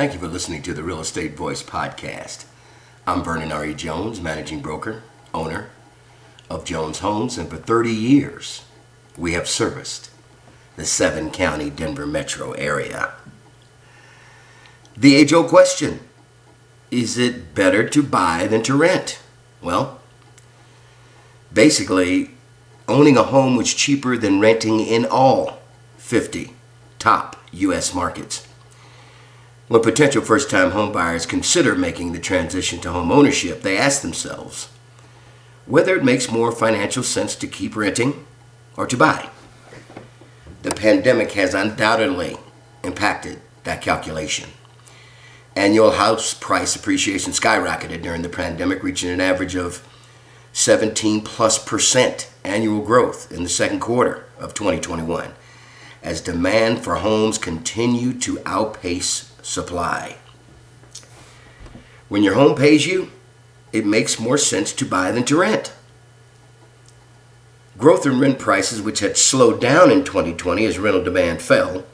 Thank you for listening to the Real Estate Voice podcast. I'm Vernon R.E. Jones, managing broker, owner of Jones Homes, and for 30 years, we have serviced the seven county Denver metro area. The age old question is it better to buy than to rent? Well, basically, owning a home was cheaper than renting in all 50 top U.S. markets. When potential first time homebuyers consider making the transition to home ownership, they ask themselves whether it makes more financial sense to keep renting or to buy. The pandemic has undoubtedly impacted that calculation. Annual house price appreciation skyrocketed during the pandemic, reaching an average of 17 plus percent annual growth in the second quarter of 2021 as demand for homes continued to outpace supply. When your home pays you, it makes more sense to buy than to rent. Growth in rent prices, which had slowed down in 2020 as rental demand fell,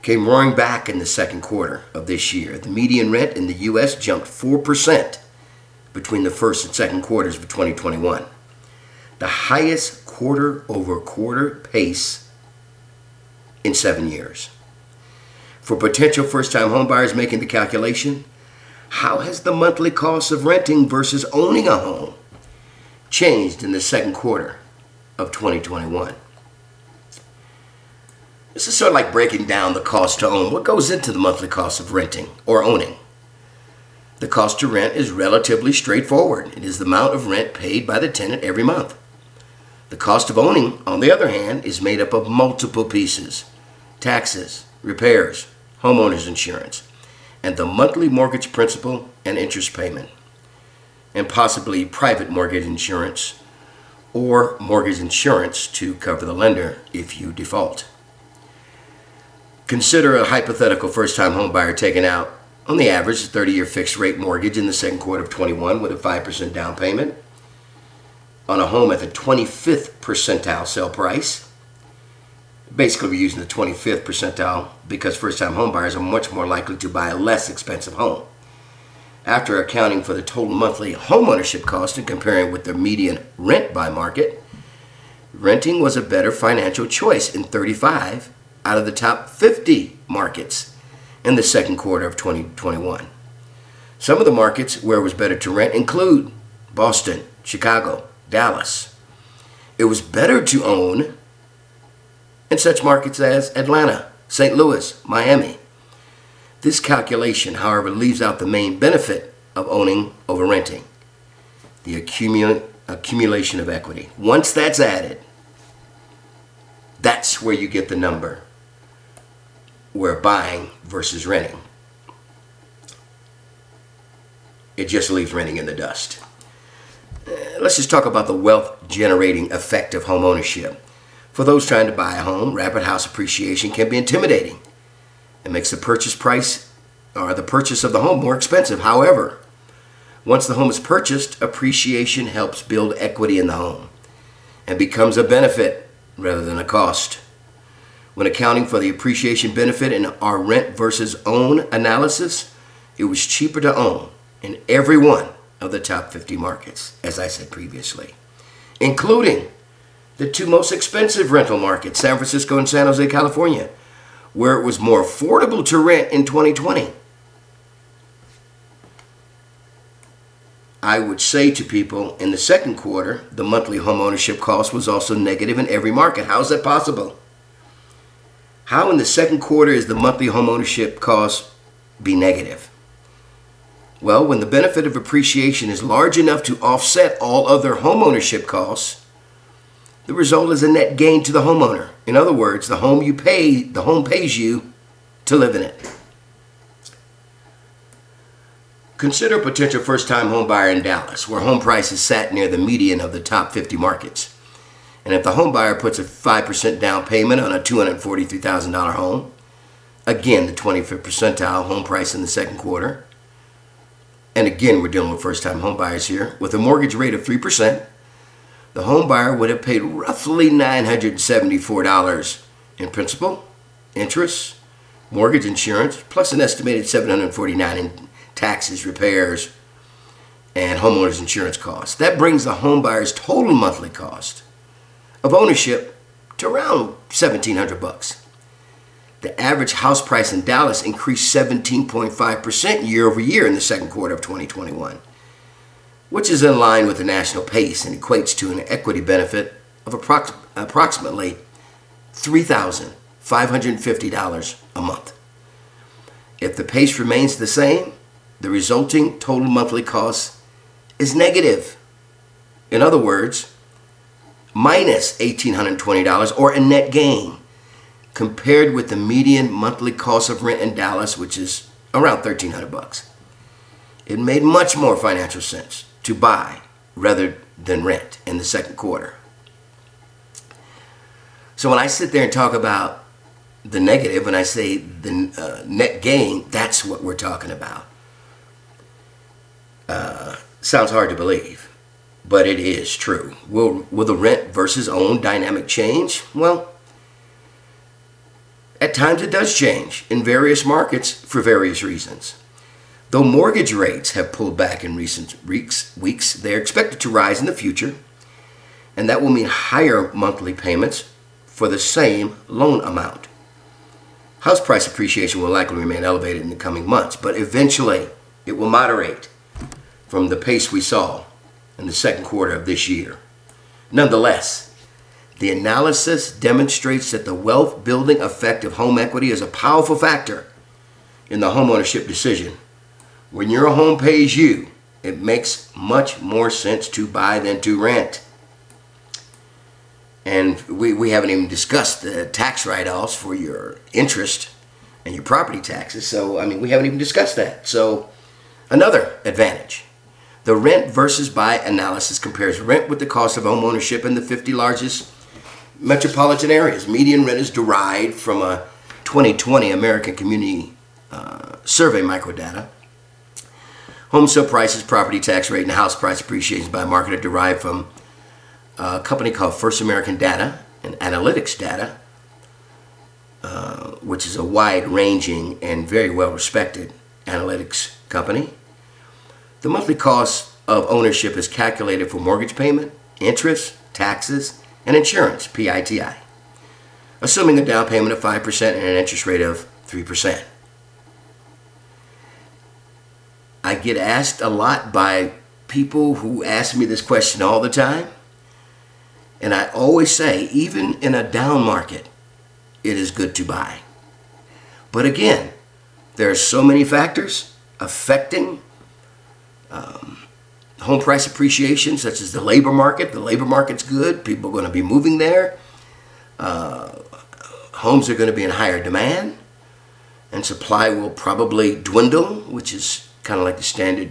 came roaring back in the second quarter of this year. The median rent in the U.S. jumped 4% between the first and second quarters of 2021, the highest quarter over quarter pace in seven years. For potential first time homebuyers making the calculation, how has the monthly cost of renting versus owning a home changed in the second quarter of 2021? This is sort of like breaking down the cost to own. What goes into the monthly cost of renting or owning? The cost to rent is relatively straightforward. It is the amount of rent paid by the tenant every month. The cost of owning, on the other hand, is made up of multiple pieces taxes, repairs, homeowners insurance, and the monthly mortgage principal and interest payment, and possibly private mortgage insurance or mortgage insurance to cover the lender if you default. Consider a hypothetical first time homebuyer taking out, on the average, a 30 year fixed rate mortgage in the second quarter of 21 with a 5% down payment on a home at the 25th percentile sale price basically we're using the 25th percentile because first-time homebuyers are much more likely to buy a less expensive home. After accounting for the total monthly homeownership cost and comparing with the median rent by market, renting was a better financial choice in 35 out of the top 50 markets in the second quarter of 2021. Some of the markets where it was better to rent include Boston, Chicago, Dallas. It was better to own in such markets as Atlanta, St. Louis, Miami. This calculation, however, leaves out the main benefit of owning over renting the accumula- accumulation of equity. Once that's added, that's where you get the number where buying versus renting. It just leaves renting in the dust. Uh, let's just talk about the wealth generating effect of home ownership. For those trying to buy a home, rapid house appreciation can be intimidating. It makes the purchase price or the purchase of the home more expensive. However, once the home is purchased, appreciation helps build equity in the home and becomes a benefit rather than a cost. When accounting for the appreciation benefit in our rent versus own analysis, it was cheaper to own in every one of the top 50 markets, as I said previously, including the two most expensive rental markets, San Francisco and San Jose, California, where it was more affordable to rent in 2020. I would say to people in the second quarter, the monthly home ownership cost was also negative in every market. How is that possible? How in the second quarter is the monthly home ownership cost be negative? Well, when the benefit of appreciation is large enough to offset all other home ownership costs, the result is a net gain to the homeowner. In other words, the home you pay, the home pays you to live in it. Consider a potential first-time home buyer in Dallas, where home prices sat near the median of the top 50 markets. And if the home buyer puts a 5% down payment on a $243,000 home, again, the 25th percentile home price in the second quarter, and again, we're dealing with first-time home buyers here, with a mortgage rate of 3%, the home buyer would have paid roughly $974 in principal, interest, mortgage insurance, plus an estimated $749 in taxes, repairs, and homeowners insurance costs. That brings the home buyer's total monthly cost of ownership to around 1700 bucks. The average house price in Dallas increased 17.5% year over year in the second quarter of 2021, which is in line with the national pace and equates to an equity benefit of approx- approximately $3,550 a month. If the pace remains the same, the resulting total monthly cost is negative. In other words, minus $1,820 or a net gain compared with the median monthly cost of rent in Dallas, which is around 1300 bucks. It made much more financial sense to buy rather than rent in the second quarter. So when I sit there and talk about the negative, when I say the uh, net gain, that's what we're talking about. Uh, sounds hard to believe, but it is true. Will, will the rent versus own dynamic change? Well, at times it does change in various markets for various reasons. Though mortgage rates have pulled back in recent weeks, they're expected to rise in the future, and that will mean higher monthly payments for the same loan amount. House price appreciation will likely remain elevated in the coming months, but eventually it will moderate from the pace we saw in the second quarter of this year. Nonetheless, the analysis demonstrates that the wealth building effect of home equity is a powerful factor in the homeownership decision. When your home pays you, it makes much more sense to buy than to rent. And we, we haven't even discussed the tax write offs for your interest and your property taxes. So, I mean, we haven't even discussed that. So, another advantage the rent versus buy analysis compares rent with the cost of home ownership in the 50 largest metropolitan areas. Median rent is derived from a 2020 American Community uh, Survey microdata. Home sale prices, property tax rate, and house price appreciation by market are derived from a company called First American Data and Analytics Data, uh, which is a wide ranging and very well respected analytics company. The monthly cost of ownership is calculated for mortgage payment, interest, taxes, and insurance, PITI, assuming a down payment of 5% and an interest rate of 3%. I get asked a lot by people who ask me this question all the time. And I always say, even in a down market, it is good to buy. But again, there are so many factors affecting um, home price appreciation, such as the labor market. The labor market's good. People are going to be moving there. Uh, homes are going to be in higher demand, and supply will probably dwindle, which is kind of like the standard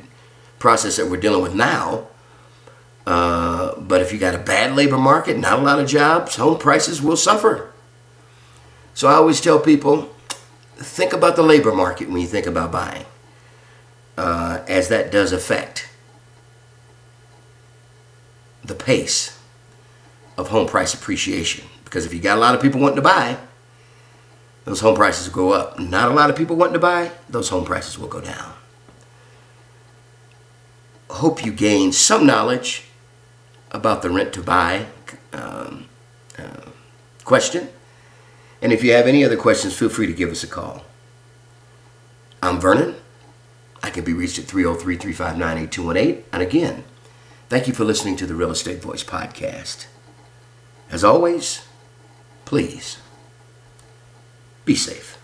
process that we're dealing with now. Uh, but if you got a bad labor market, not a lot of jobs, home prices will suffer. So I always tell people think about the labor market when you think about buying uh, as that does affect the pace of home price appreciation. Because if you got a lot of people wanting to buy, those home prices will go up. Not a lot of people wanting to buy, those home prices will go down. Hope you gain some knowledge about the rent to buy um, uh, question. And if you have any other questions, feel free to give us a call. I'm Vernon. I can be reached at 303 359 8218. And again, thank you for listening to the Real Estate Voice podcast. As always, please be safe.